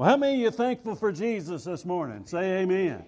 Well, how many of you thankful for Jesus this morning? Say amen.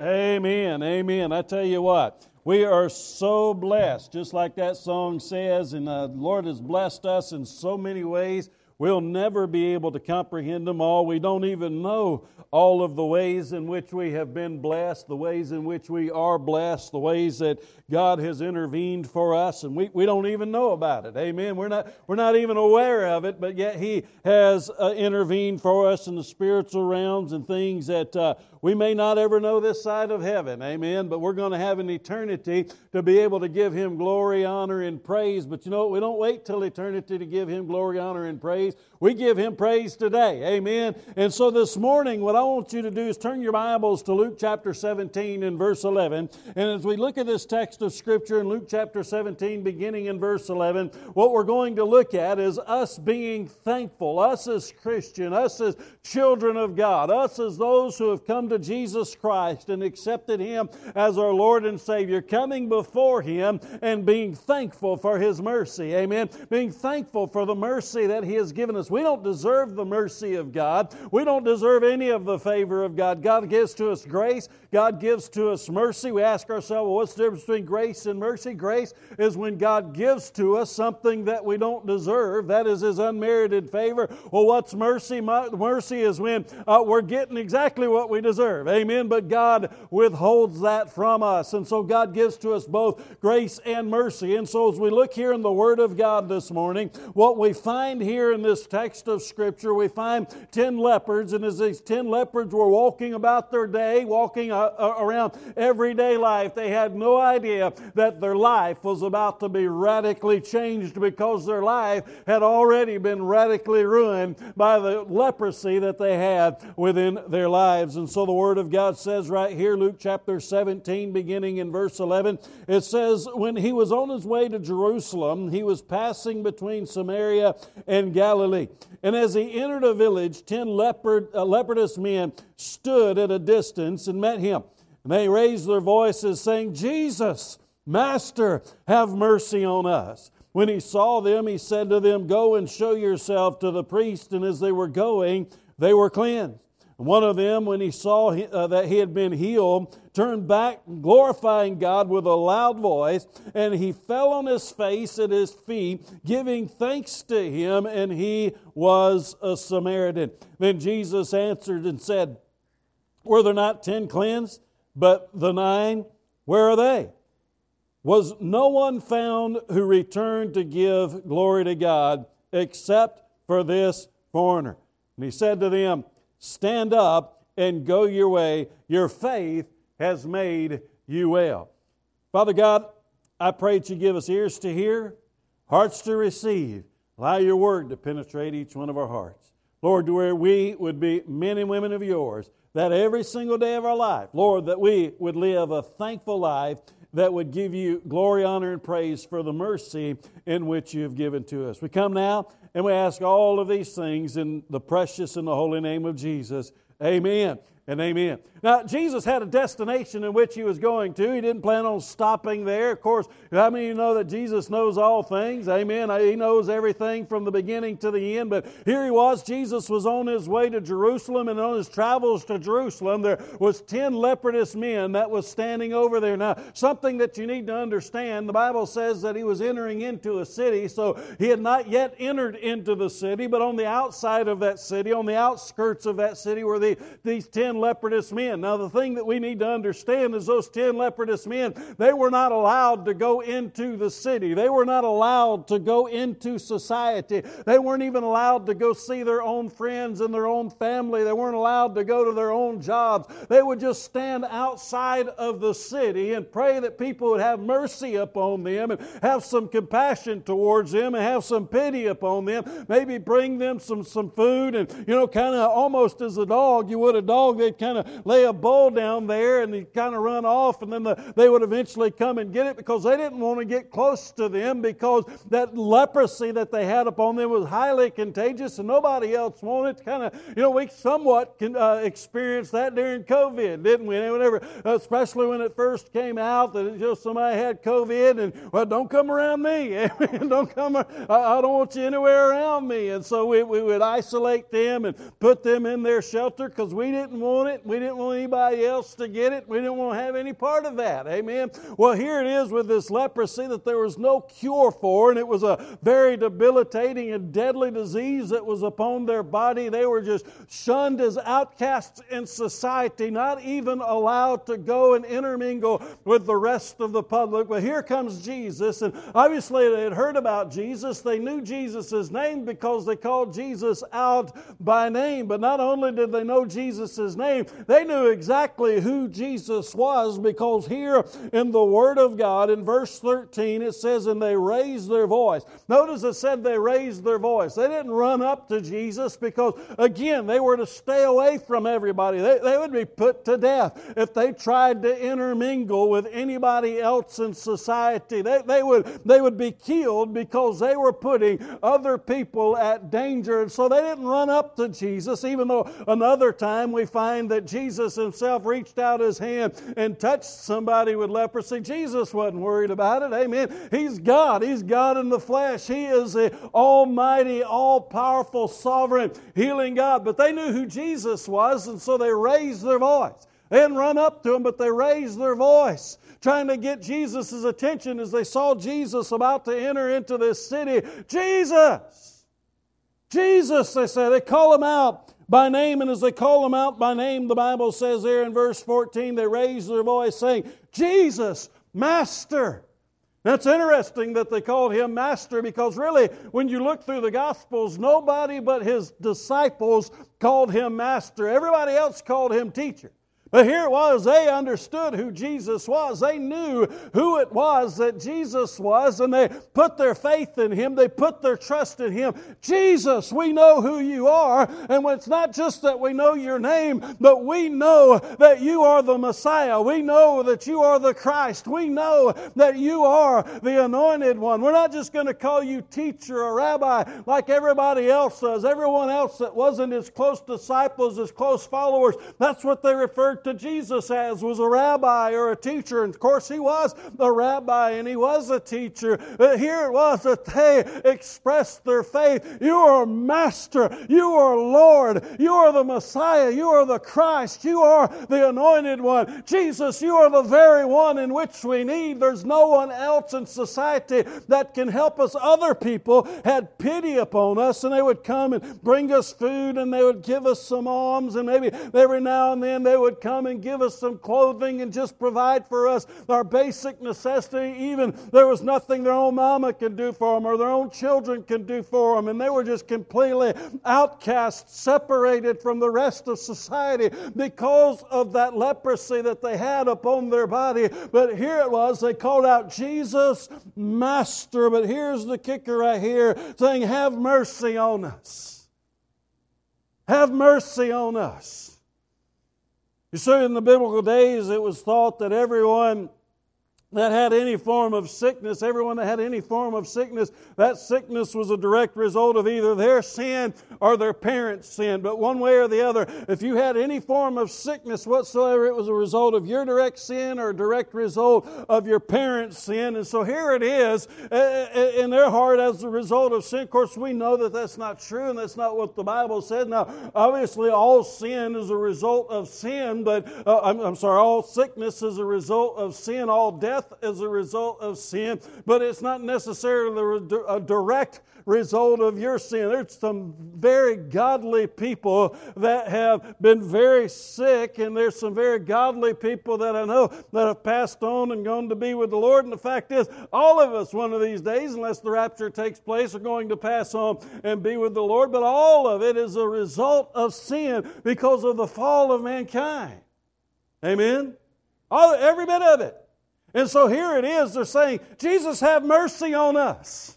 Amen. Amen. I tell you what, we are so blessed, just like that song says, and uh, the Lord has blessed us in so many ways. We'll never be able to comprehend them all. We don't even know all of the ways in which we have been blessed, the ways in which we are blessed, the ways that God has intervened for us, and we, we don't even know about it. Amen. We're not, we're not even aware of it, but yet He has uh, intervened for us in the spiritual realms and things that uh, we may not ever know this side of heaven. Amen. But we're going to have an eternity to be able to give Him glory, honor, and praise. But you know, we don't wait till eternity to give Him glory, honor, and praise days we give Him praise today. Amen. And so this morning, what I want you to do is turn your Bibles to Luke chapter 17 and verse 11. And as we look at this text, of Scripture in Luke chapter 17, beginning in verse 11, what we're going to look at is us being thankful, us as Christian, us as children of God, us as those who have come to Jesus Christ and accepted Him as our Lord and Savior, coming before Him and being thankful for His mercy. Amen. Being thankful for the mercy that He has given us. We don't deserve the mercy of God, we don't deserve any of the favor of God. God gives to us grace, God gives to us mercy. We ask ourselves, well, what's the difference between grace and mercy. Grace is when God gives to us something that we don't deserve. That is His unmerited favor. Well, what's mercy? Mercy is when uh, we're getting exactly what we deserve. Amen. But God withholds that from us. And so God gives to us both grace and mercy. And so as we look here in the Word of God this morning, what we find here in this text of Scripture, we find 10 leopards. And as these 10 leopards were walking about their day, walking uh, uh around everyday life, they had no idea idea that their life was about to be radically changed because their life had already been radically ruined by the leprosy that they had within their lives. And so the Word of God says right here, Luke chapter 17, beginning in verse 11, it says, When he was on his way to Jerusalem, he was passing between Samaria and Galilee. And as he entered a village, ten leopard, uh, leopardous men stood at a distance and met him. And they raised their voices, saying, Jesus, Master, have mercy on us. When he saw them, he said to them, Go and show yourself to the priest. And as they were going, they were cleansed. One of them, when he saw uh, that he had been healed, turned back, glorifying God with a loud voice, and he fell on his face at his feet, giving thanks to him, and he was a Samaritan. Then Jesus answered and said, Were there not ten cleansed? But the nine, where are they? Was no one found who returned to give glory to God except for this foreigner? And he said to them, Stand up and go your way. Your faith has made you well. Father God, I pray that you give us ears to hear, hearts to receive. Allow your word to penetrate each one of our hearts. Lord, where we would be men and women of yours that every single day of our life, Lord, that we would live a thankful life that would give you glory, honor, and praise for the mercy in which you have given to us. We come now and we ask all of these things in the precious and the holy name of Jesus. Amen and amen. Now, Jesus had a destination in which he was going to. He didn't plan on stopping there. Of course, how many of you know that Jesus knows all things? Amen. He knows everything from the beginning to the end. But here he was. Jesus was on his way to Jerusalem, and on his travels to Jerusalem, there was ten leprous men that was standing over there. Now, something that you need to understand, the Bible says that he was entering into a city, so he had not yet entered into the city, but on the outside of that city, on the outskirts of that city, were the, these ten ten leprous men. Now, the thing that we need to understand is those ten leprous men, they were not allowed to go into the city. They were not allowed to go into society. They weren't even allowed to go see their own friends and their own family. They weren't allowed to go to their own jobs. They would just stand outside of the city and pray that people would have mercy upon them and have some compassion towards them and have some pity upon them. Maybe bring them some, some food and, you know, kind of almost as a dog, you would a dog they'd kind of lay a bowl down there and they'd kind of run off, and then the, they would eventually come and get it because they didn't want to get close to them because that leprosy that they had upon them was highly contagious and nobody else wanted to kind of, you know, we somewhat can, uh, experienced that during COVID, didn't we? Whenever, especially when it first came out that you know, somebody had COVID and, well, don't come around me. don't come, I, I don't want you anywhere around me. And so we, we would isolate them and put them in their shelter because we didn't want it. We didn't want anybody else to get it. We didn't want to have any part of that. Amen. Well, here it is with this leprosy that there was no cure for, and it was a very debilitating and deadly disease that was upon their body. They were just shunned as outcasts in society, not even allowed to go and intermingle with the rest of the public. But here comes Jesus, and obviously they had heard about Jesus. They knew Jesus' name because they called Jesus out by name. But not only did they know Jesus' name, they knew exactly who Jesus was because here in the Word of God, in verse 13, it says, And they raised their voice. Notice it said they raised their voice. They didn't run up to Jesus because, again, they were to stay away from everybody. They, they would be put to death if they tried to intermingle with anybody else in society. They, they, would, they would be killed because they were putting other people at danger. And so they didn't run up to Jesus, even though another time we find that Jesus himself reached out his hand and touched somebody with leprosy. Jesus wasn't worried about it. Amen. He's God. He's God in the flesh. He is the almighty, all powerful, sovereign, healing God. But they knew who Jesus was, and so they raised their voice. They didn't run up to him, but they raised their voice, trying to get Jesus' attention as they saw Jesus about to enter into this city. Jesus! Jesus, they say. They call him out by name, and as they call him out by name, the Bible says there in verse 14, they raised their voice saying, Jesus, Master. That's interesting that they called him master because really, when you look through the Gospels, nobody but his disciples called him master. Everybody else called him teacher. But here it was, they understood who Jesus was. They knew who it was that Jesus was, and they put their faith in Him. They put their trust in Him. Jesus, we know who you are. And it's not just that we know your name, but we know that you are the Messiah. We know that you are the Christ. We know that you are the anointed one. We're not just going to call you teacher or rabbi like everybody else does. Everyone else that wasn't as close disciples, as close followers, that's what they referred to Jesus as was a rabbi or a teacher. And of course, he was a rabbi and he was a teacher. But here it was that they expressed their faith. You are master. You are Lord. You are the Messiah. You are the Christ. You are the anointed one. Jesus, you are the very one in which we need. There's no one else in society that can help us. Other people had pity upon us and they would come and bring us food and they would give us some alms and maybe every now and then they would come come and give us some clothing and just provide for us our basic necessity. Even there was nothing their own mama could do for them or their own children could do for them. And they were just completely outcast, separated from the rest of society because of that leprosy that they had upon their body. But here it was, they called out Jesus, Master. But here's the kicker right here saying, Have mercy on us. Have mercy on us. You see, in the biblical days, it was thought that everyone that had any form of sickness, everyone that had any form of sickness, that sickness was a direct result of either their sin or their parents' sin. But one way or the other, if you had any form of sickness whatsoever, it was a result of your direct sin or a direct result of your parents' sin. And so here it is uh, uh, in their heart as a result of sin. Of course, we know that that's not true and that's not what the Bible said. Now, obviously, all sin is a result of sin, but uh, I'm, I'm sorry, all sickness is a result of sin, all death death as a result of sin, but it's not necessarily a direct result of your sin. There's some very godly people that have been very sick, and there's some very godly people that I know that have passed on and gone to be with the Lord. And the fact is, all of us, one of these days, unless the rapture takes place, are going to pass on and be with the Lord. But all of it is a result of sin because of the fall of mankind. Amen? All, every bit of it. And so here it is, they're saying, Jesus, have mercy on us.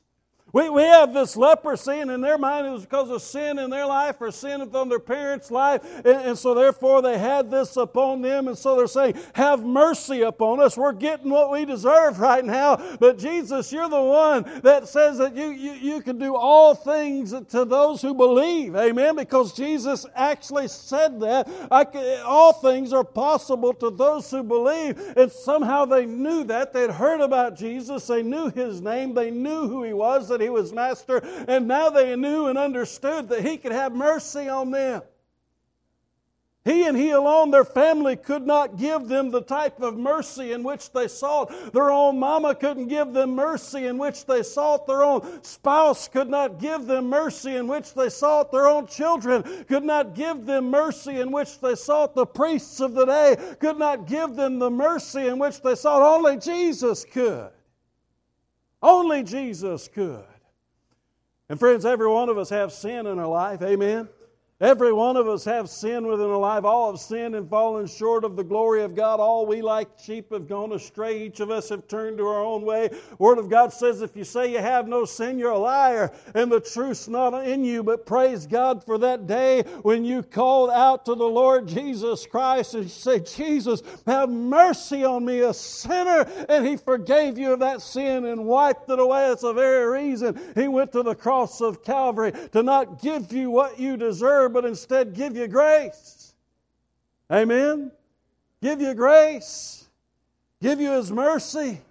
We, we have this leprosy, and in their mind it was because of sin in their life or sin from their parents' life. And, and, so therefore they had this upon them. And so they're saying, Have mercy upon us. We're getting what we deserve right now. But Jesus, you're the one that says that you, you, you can do all things to those who believe. Amen. Because Jesus actually said that. Can, all things are possible to those who believe. And somehow they knew that. They'd heard about Jesus. They knew his name. They knew who he was. That he was master, and now they knew and understood that he could have mercy on them. He and He alone, their family could not give them the type of mercy in which they sought. Their own mama couldn't give them mercy in which they sought. Their own spouse could not give them mercy in which they sought. Their own children could not give them mercy in which they sought. The priests of the day could not give them the mercy in which they sought. Only Jesus could. Only Jesus could. And friends, every one of us have sin in our life. Amen. Every one of us have sin within our life. All have sinned and fallen short of the glory of God. All we like sheep have gone astray. Each of us have turned to our own way. Word of God says, if you say you have no sin, you're a liar, and the truth's not in you. But praise God for that day when you called out to the Lord Jesus Christ and said, Jesus, have mercy on me, a sinner. And He forgave you of that sin and wiped it away. That's the very reason He went to the cross of Calvary to not give you what you deserve but instead give you grace. Amen? Give you grace. Give you His mercy.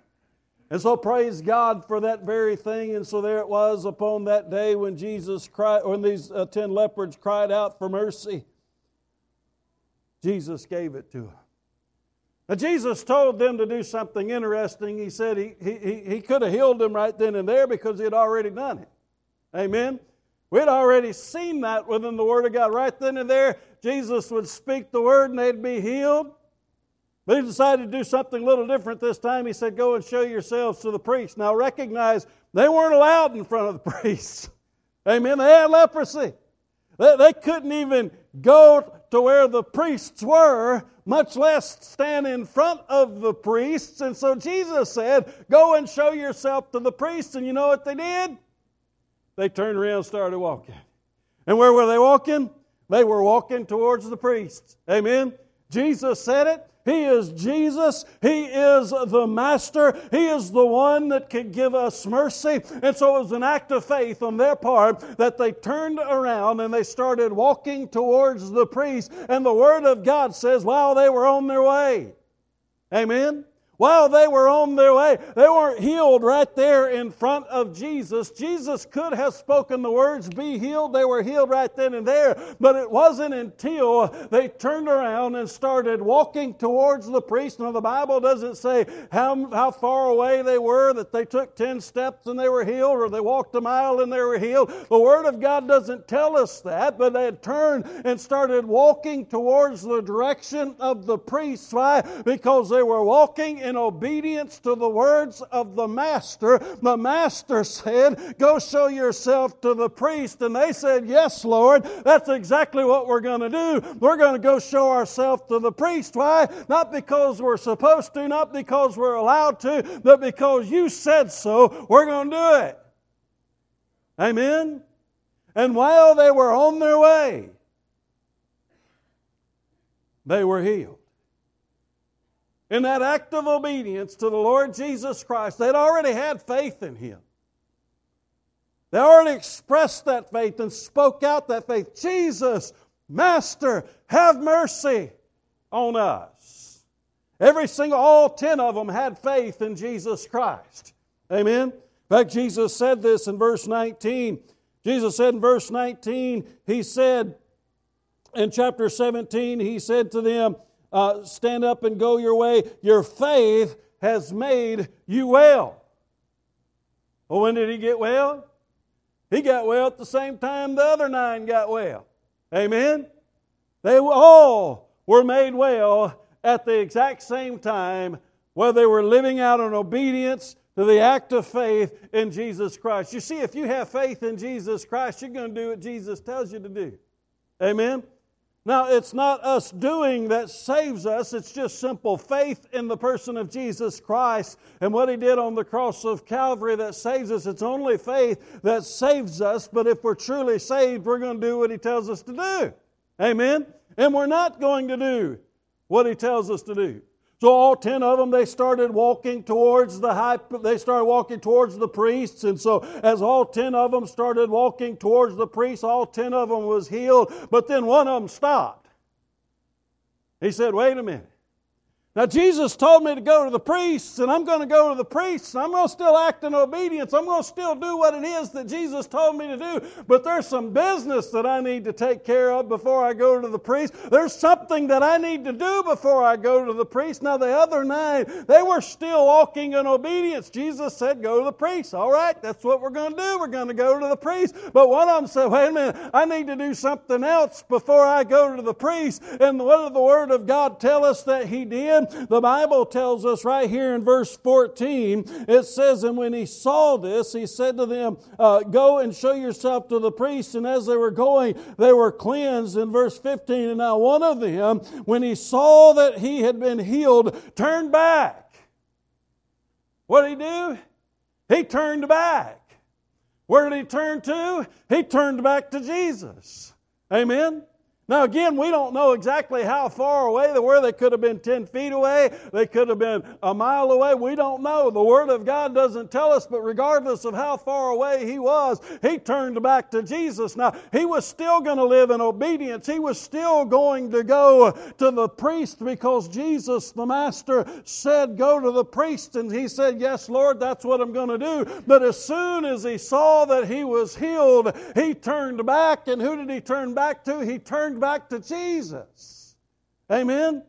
And so praise God for that very thing. And so there it was upon that day when Jesus cried, when these uh, ten lepers cried out for mercy. Jesus gave it to them. Now, Jesus told them to do something interesting. He said he, he, he could have healed them right then and there because he had already done it. Amen? We'd already seen that within the Word of God. Right then and there, Jesus would speak the Word and they'd be healed. But he decided to do something a little different this time. He said, Go and show yourselves to the priests. Now recognize they weren't allowed in front of the priests. Amen. They had leprosy. They, they couldn't even go to where the priests were, much less stand in front of the priests. And so Jesus said, Go and show yourself to the priests. And you know what they did? They turned around and started walking. And where were they walking? They were walking towards the priests. Amen. Jesus said it. He is Jesus. He is the Master. He is the one that can give us mercy. And so it was an act of faith on their part that they turned around and they started walking towards the priest. And the Word of God says, while they were on their way. Amen. While they were on their way, they weren't healed right there in front of Jesus. Jesus could have spoken the words, Be healed. They were healed right then and there. But it wasn't until they turned around and started walking towards the priest. Now, the Bible doesn't say how, how far away they were, that they took 10 steps and they were healed, or they walked a mile and they were healed. The Word of God doesn't tell us that, but they had turned and started walking towards the direction of the priest. Why? Because they were walking in obedience to the words of the master, the master said, Go show yourself to the priest. And they said, Yes, Lord, that's exactly what we're going to do. We're going to go show ourselves to the priest. Why? Not because we're supposed to, not because we're allowed to, but because you said so, we're going to do it. Amen? And while they were on their way, they were healed in that act of obedience to the Lord Jesus Christ, they'd already had faith in Him. They already expressed that faith and spoke out that faith. Jesus, Master, have mercy on us. Every single, all ten of them had faith in Jesus Christ. Amen. In fact, Jesus said this in verse 19. Jesus said in verse 19, He said, in chapter 17, He said to them, uh, stand up and go your way. Your faith has made you well. Well, when did he get well? He got well at the same time the other nine got well. Amen? They all were made well at the exact same time, where they were living out in obedience to the act of faith in Jesus Christ. You see, if you have faith in Jesus Christ, you're going to do what Jesus tells you to do. Amen? Now, it's not us doing that saves us, it's just simple faith in the person of Jesus Christ and what He did on the cross of Calvary that saves us. It's only faith that saves us, but if we're truly saved, we're going to do what He tells us to do. Amen? And we're not going to do what He tells us to do. So all ten of them, they started walking towards the high, they started walking towards the priests. And so as all ten of them started walking towards the priests, all ten of them was healed. But then one of them stopped. He said, wait a minute. Now, Jesus told me to go to the priests, and I'm going to go to the priests, I'm going to still act in obedience. I'm going to still do what it is that Jesus told me to do. But there's some business that I need to take care of before I go to the priest. There's something that I need to do before I go to the priest. Now, the other nine, they were still walking in obedience. Jesus said, Go to the priest. All right, that's what we're going to do. We're going to go to the priest. But one of them said, Wait a minute, I need to do something else before I go to the priest. And what did the Word of God tell us that he did? The Bible tells us right here in verse 14, it says, And when he saw this, he said to them, uh, Go and show yourself to the priest. And as they were going, they were cleansed. In verse 15, and now one of them, when he saw that he had been healed, turned back. What did he do? He turned back. Where did he turn to? He turned back to Jesus. Amen. Now, again, we don't know exactly how far away they were. They could have been 10 feet away. They could have been a mile away. We don't know. The Word of God doesn't tell us, but regardless of how far away he was, he turned back to Jesus. Now, he was still going to live in obedience. He was still going to go to the priest because Jesus, the Master, said, Go to the priest. And he said, Yes, Lord, that's what I'm going to do. But as soon as he saw that he was healed, he turned back. And who did he turn back to? He turned back to Jesus. Amen.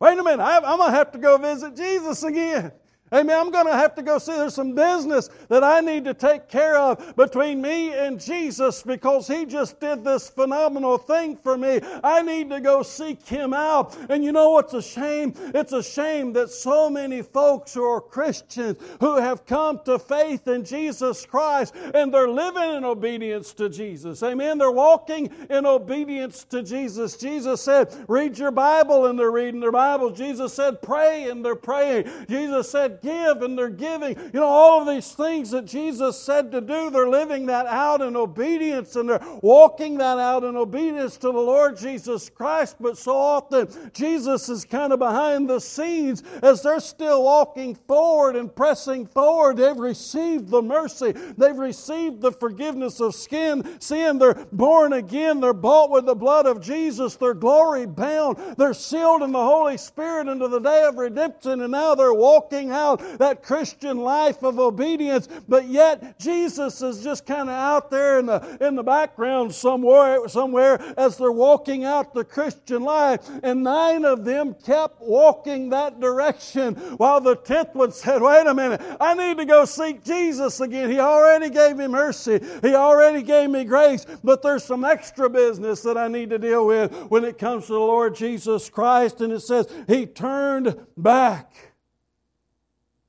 Wait a minute, I'm going to have to go visit Jesus again. Amen. I'm going to have to go see. There's some business that I need to take care of between me and Jesus because He just did this phenomenal thing for me. I need to go seek Him out. And you know what's a shame? It's a shame that so many folks who are Christians who have come to faith in Jesus Christ and they're living in obedience to Jesus. Amen. They're walking in obedience to Jesus. Jesus said, read your Bible and they're reading their Bible. Jesus said, pray and they're praying. Jesus said, give and they're giving. You know, all of these things that Jesus said to do, they're living that out in obedience and they're walking that out in obedience to the Lord Jesus Christ. But so often, Jesus is kind of behind the scenes as they're still walking forward and pressing forward. They've received the mercy, they've received the forgiveness of skin, sin. They're born again, they're bought with the blood of Jesus, they're glory bound, they're sealed in the Holy Spirit into the day of redemption, and now they're walking out that Christian life of obedience, but yet Jesus is just kind of out there in the, in the background somewhere, somewhere as they're walking out the Christian life. And nine of them kept walking that direction while the tenth one said, Wait a minute, I need to go seek Jesus again. He already gave me mercy, He already gave me grace, but there's some extra business that I need to deal with when it comes to the Lord Jesus Christ. And it says, He turned back.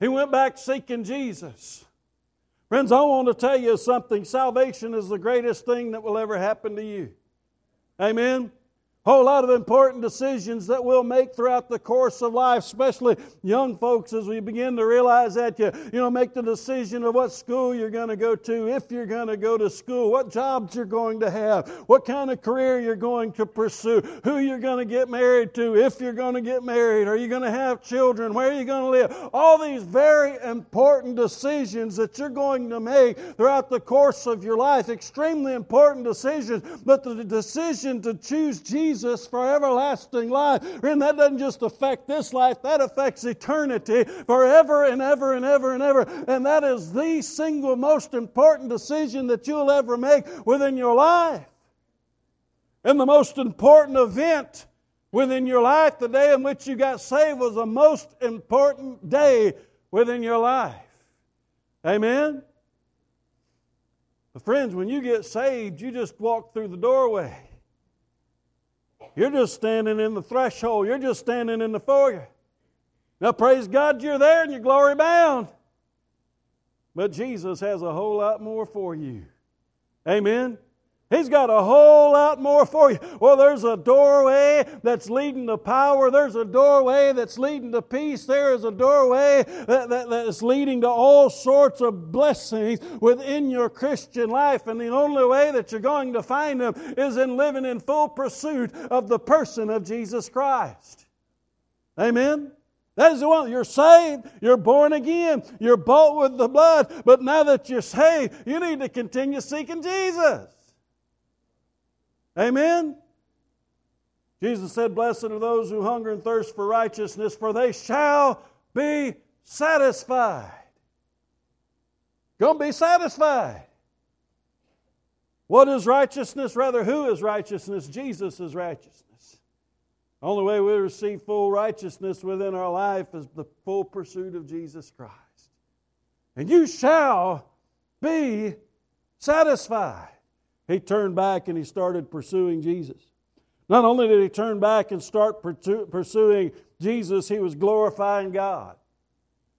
He went back seeking Jesus. Friends, I want to tell you something. Salvation is the greatest thing that will ever happen to you. Amen whole lot of important decisions that we'll make throughout the course of life, especially young folks as we begin to realize that you, you know, make the decision of what school you're going to go to, if you're going to go to school, what jobs you're going to have, what kind of career you're going to pursue, who you're going to get married to, if you're going to get married, are you going to have children, where are you going to live? All these very important decisions that you're going to make throughout the course of your life, extremely important decisions, but the decision to choose Jesus Jesus for everlasting life. And that doesn't just affect this life, that affects eternity forever and ever and ever and ever. And that is the single most important decision that you'll ever make within your life. And the most important event within your life, the day in which you got saved, was the most important day within your life. Amen? But friends, when you get saved, you just walk through the doorway. You're just standing in the threshold. You're just standing in the foyer. Now, praise God, you're there and you're glory bound. But Jesus has a whole lot more for you. Amen. He's got a whole lot more for you. Well, there's a doorway that's leading to power. There's a doorway that's leading to peace. There is a doorway that, that, that's leading to all sorts of blessings within your Christian life. And the only way that you're going to find them is in living in full pursuit of the person of Jesus Christ. Amen. That is the one. You're saved. You're born again. You're bought with the blood. But now that you're saved, you need to continue seeking Jesus. Amen? Jesus said, Blessed are those who hunger and thirst for righteousness, for they shall be satisfied. To be satisfied. What is righteousness? Rather, who is righteousness? Jesus is righteousness. The only way we receive full righteousness within our life is the full pursuit of Jesus Christ. And you shall be satisfied. He turned back and he started pursuing Jesus. Not only did he turn back and start pursuing Jesus, he was glorifying God.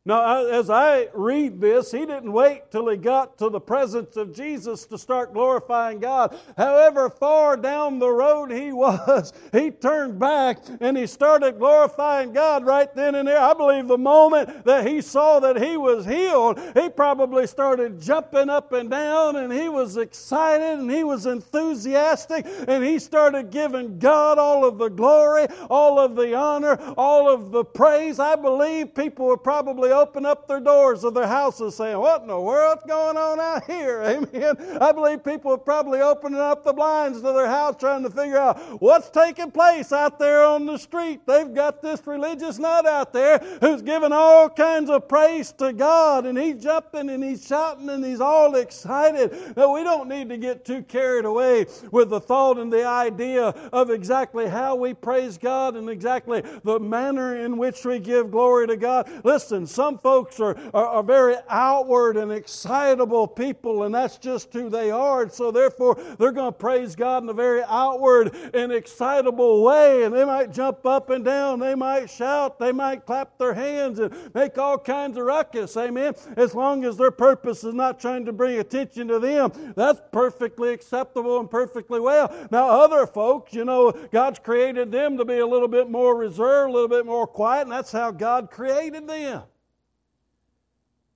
Now, as I read this, he didn't wait till he got to the presence of Jesus to start glorifying God. However far down the road he was, he turned back and he started glorifying God right then and there. I believe the moment that he saw that he was healed, he probably started jumping up and down and he was excited and he was enthusiastic and he started giving God all of the glory, all of the honor, all of the praise. I believe people were probably open up their doors of their houses saying, What in the world's going on out here? Amen. I believe people are probably opening up the blinds to their house trying to figure out what's taking place out there on the street. They've got this religious nut out there who's giving all kinds of praise to God and he's jumping and he's shouting and he's all excited. Now, we don't need to get too carried away with the thought and the idea of exactly how we praise God and exactly the manner in which we give glory to God. Listen, some folks are, are, are, very outward and excitable people, and that's just who they are. And so, therefore, they're going to praise God in a very outward and excitable way. And they might jump up and down, they might shout, they might clap their hands and make all kinds of ruckus. Amen. As long as their purpose is not trying to bring attention to them, that's perfectly acceptable and perfectly well. Now, other folks, you know, God's created them to be a little bit more reserved, a little bit more quiet, and that's how God created them.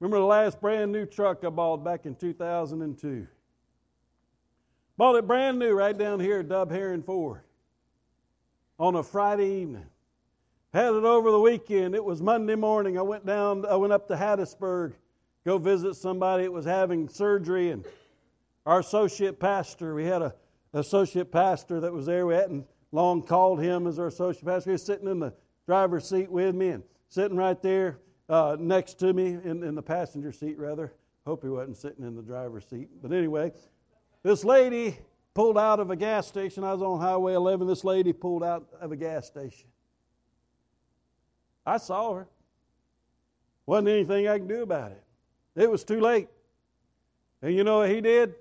Remember the last brand new truck I bought back in 2002? Bought it brand new right down here at Dub Herring Ford on a Friday evening. Had it over the weekend. It was Monday morning. I went down, I went up to Hattiesburg, to go visit somebody that was having surgery, and our associate pastor, we had a associate pastor that was there. We hadn't long called him as our associate pastor. He was sitting in the driver's seat with me and sitting right there uh, next to me in, in the passenger seat, rather. Hope he wasn't sitting in the driver's seat. But anyway, this lady pulled out of a gas station. I was on Highway 11. This lady pulled out of a gas station. I saw her. Wasn't anything I could do about it. It was too late. And you know what he did?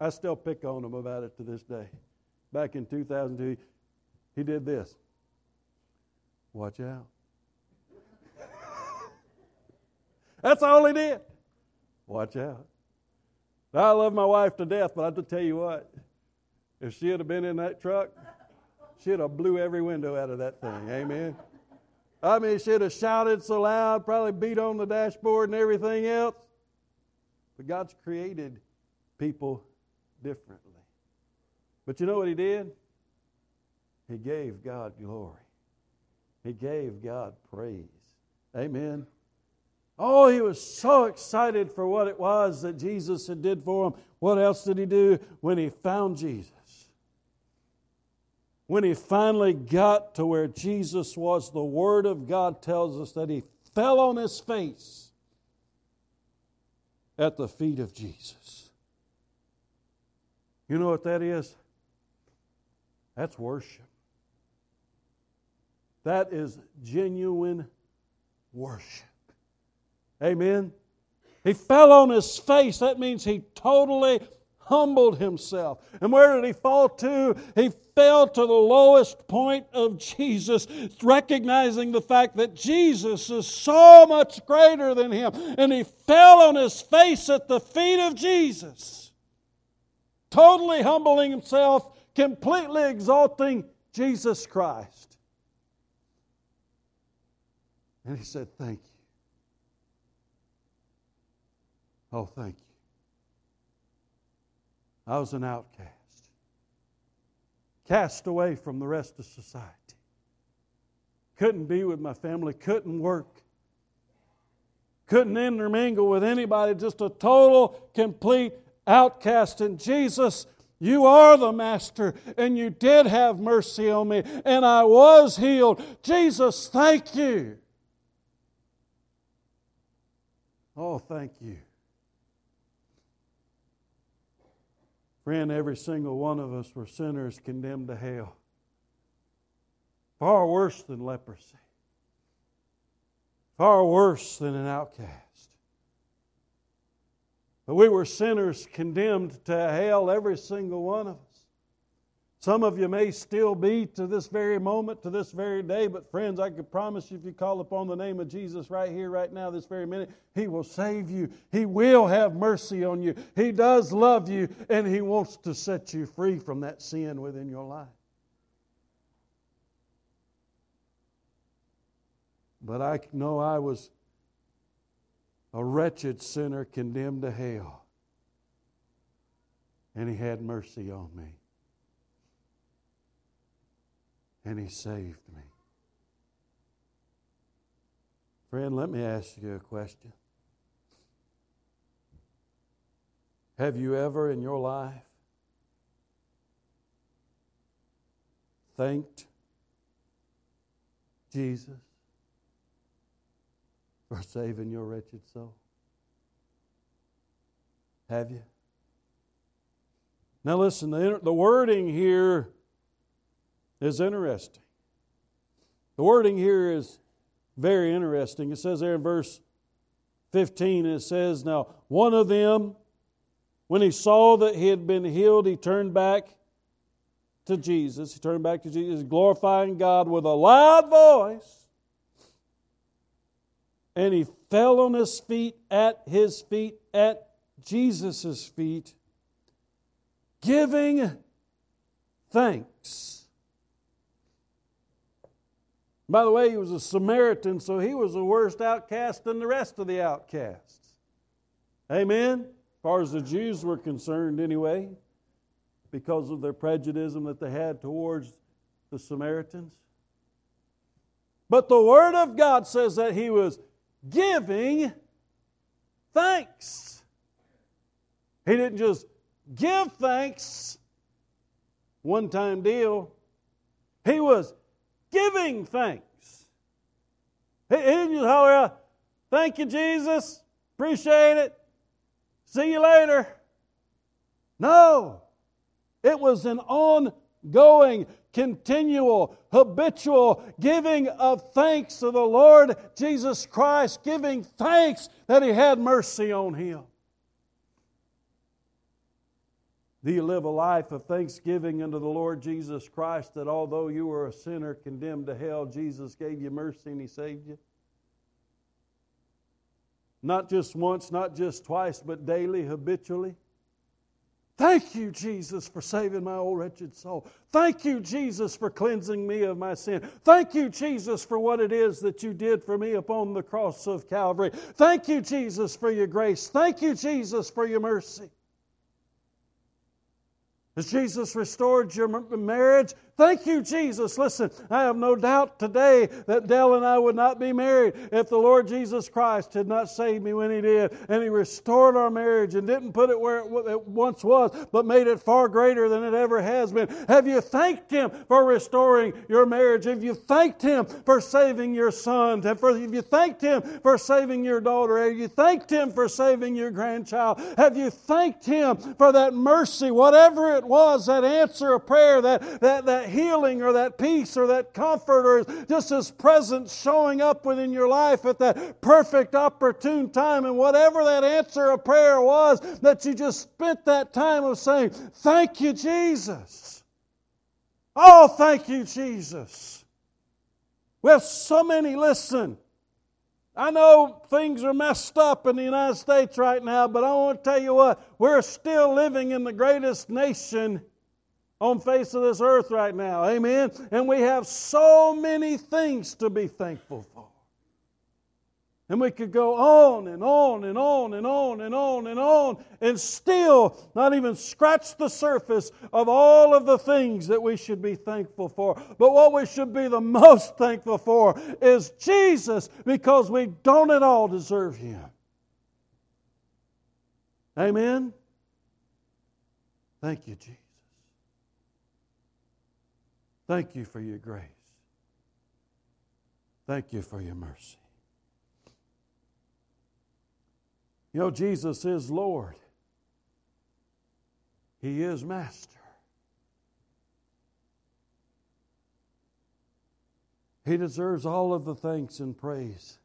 I still pick on him about it to this day. Back in 2002, he did this. Watch out. That's all he did. Watch out. I love my wife to death, but I have to tell you what, if she had been in that truck, she'd have blew every window out of that thing. Amen. I mean, she'd have shouted so loud, probably beat on the dashboard and everything else. But God's created people differently. But you know what He did? He gave God glory. He gave God praise. Amen. Oh, he was so excited for what it was that Jesus had did for him. What else did he do when he found Jesus? When he finally got to where Jesus was, the Word of God tells us that he fell on his face at the feet of Jesus. You know what that is? That's worship. That is genuine worship. Amen. He fell on his face. That means he totally humbled himself. And where did he fall to? He fell to the lowest point of Jesus, recognizing the fact that Jesus is so much greater than him. And he fell on his face at the feet of Jesus, totally humbling himself, completely exalting Jesus Christ. And he said, Thank you. Oh, thank you. I was an outcast, cast away from the rest of society. Couldn't be with my family, couldn't work, couldn't intermingle with anybody, just a total, complete outcast. And Jesus You are the Master, and you did have mercy on me, and I was healed. Jesus, thank you. Oh, thank you. Friend, every single one of us were sinners condemned to hell. Far worse than leprosy, far worse than an outcast. But we were sinners condemned to hell, every single one of us. Some of you may still be to this very moment, to this very day, but friends, I can promise you if you call upon the name of Jesus right here, right now, this very minute, He will save you. He will have mercy on you. He does love you, and He wants to set you free from that sin within your life. But I know I was a wretched sinner condemned to hell. And He had mercy on me. And He saved me. Friend, let me ask you a question. Have you ever in your life thanked Jesus for saving your wretched soul? Have you? Now, listen, the, the wording here is interesting. The wording here is very interesting. It says there in verse 15, it says, Now, one of them, when he saw that he had been healed, he turned back to Jesus. He turned back to Jesus, glorifying God with a loud voice and he fell on his feet at his feet, at Jesus' feet, giving thanks. By the way, he was a Samaritan, so he was the worst outcast than the rest of the outcasts. Amen? As far as the Jews were concerned, anyway, because of their prejudice that they had towards the Samaritans. But the Word of God says that he was giving thanks. He didn't just give thanks, one time deal. He was giving thanks. He, just holler out, Thank you, Jesus. Appreciate it. See you later. No, it was an ongoing continual, habitual giving of thanks to the Lord Jesus Christ, giving thanks that He had mercy on him. Do you live a life of thanksgiving unto the Lord Jesus Christ that although you were a sinner condemned to hell, Jesus gave you mercy and He saved you? Not just once, not just twice, but daily, habitually. Thank you, Jesus, for saving my old wretched soul. Thank you, Jesus, for cleansing me of my sin. Thank you, Jesus, for what it is that you did for me upon the cross of Calvary. Thank you, Jesus, for your grace. Thank you, Jesus, for your mercy. Has Jesus restored your marriage? Thank you, Jesus. Listen, I have no doubt today that Dell and I would not be married if the Lord Jesus Christ had not saved me when He did. And He restored our marriage and didn't put it where it once was, but made it far greater than it ever has been. Have you thanked Him for restoring your marriage? Have you thanked Him for saving your son? Have you thanked Him for saving your daughter? Have you thanked Him for saving your grandchild? Have you thanked Him for that mercy, whatever it was, that answer of prayer, that, that, healing or that peace or that comfort or just His presence showing up within your life at that perfect opportune time. And whatever that answer of prayer was, that you just spent that time of saying, Thank you, Jesus. Oh, thank you, Jesus. We have so many, listen. I know things are messed up in the United States right now, but I want to tell you what, we're still living in the greatest nation on face of this earth right now. Amen. And we have so many things to be thankful for. And we could go on and on and on and on and on and on and still not even scratch the surface of all of the things that we should be thankful for. But what we should be the most thankful for is Jesus because we don't at all deserve Him. Amen. Thank you, Jesus. Thank you for your grace. Thank you for your mercy. You know, Jesus is Lord, He is Master. He deserves all of the thanks and praise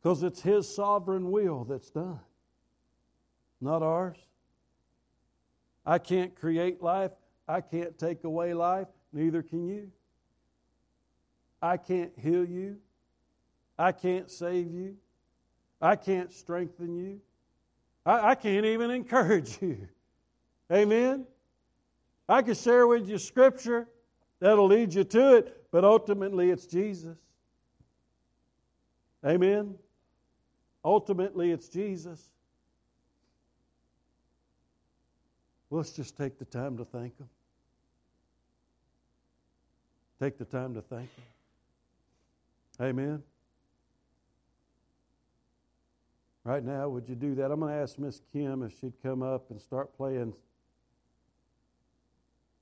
because it's His sovereign will that's done, not ours. I can't create life, I can't take away life, neither can you. I can't heal you. I can't save you. I can't strengthen you. I, I, can't even encourage you. Amen? I can share with you scripture that'll lead you to it, but ultimately it's Jesus. Amen? Ultimately it's Jesus. Let's just take the time to thank Him. Take the time to thank Him. Amen. Right now, would you do that? I'm going to ask Miss Kim if she'd come up and start playing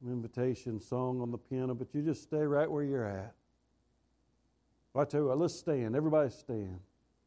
an invitation song on the piano, but you just stay right where you're at. Well, I tell you what, let's stand. Everybody stand.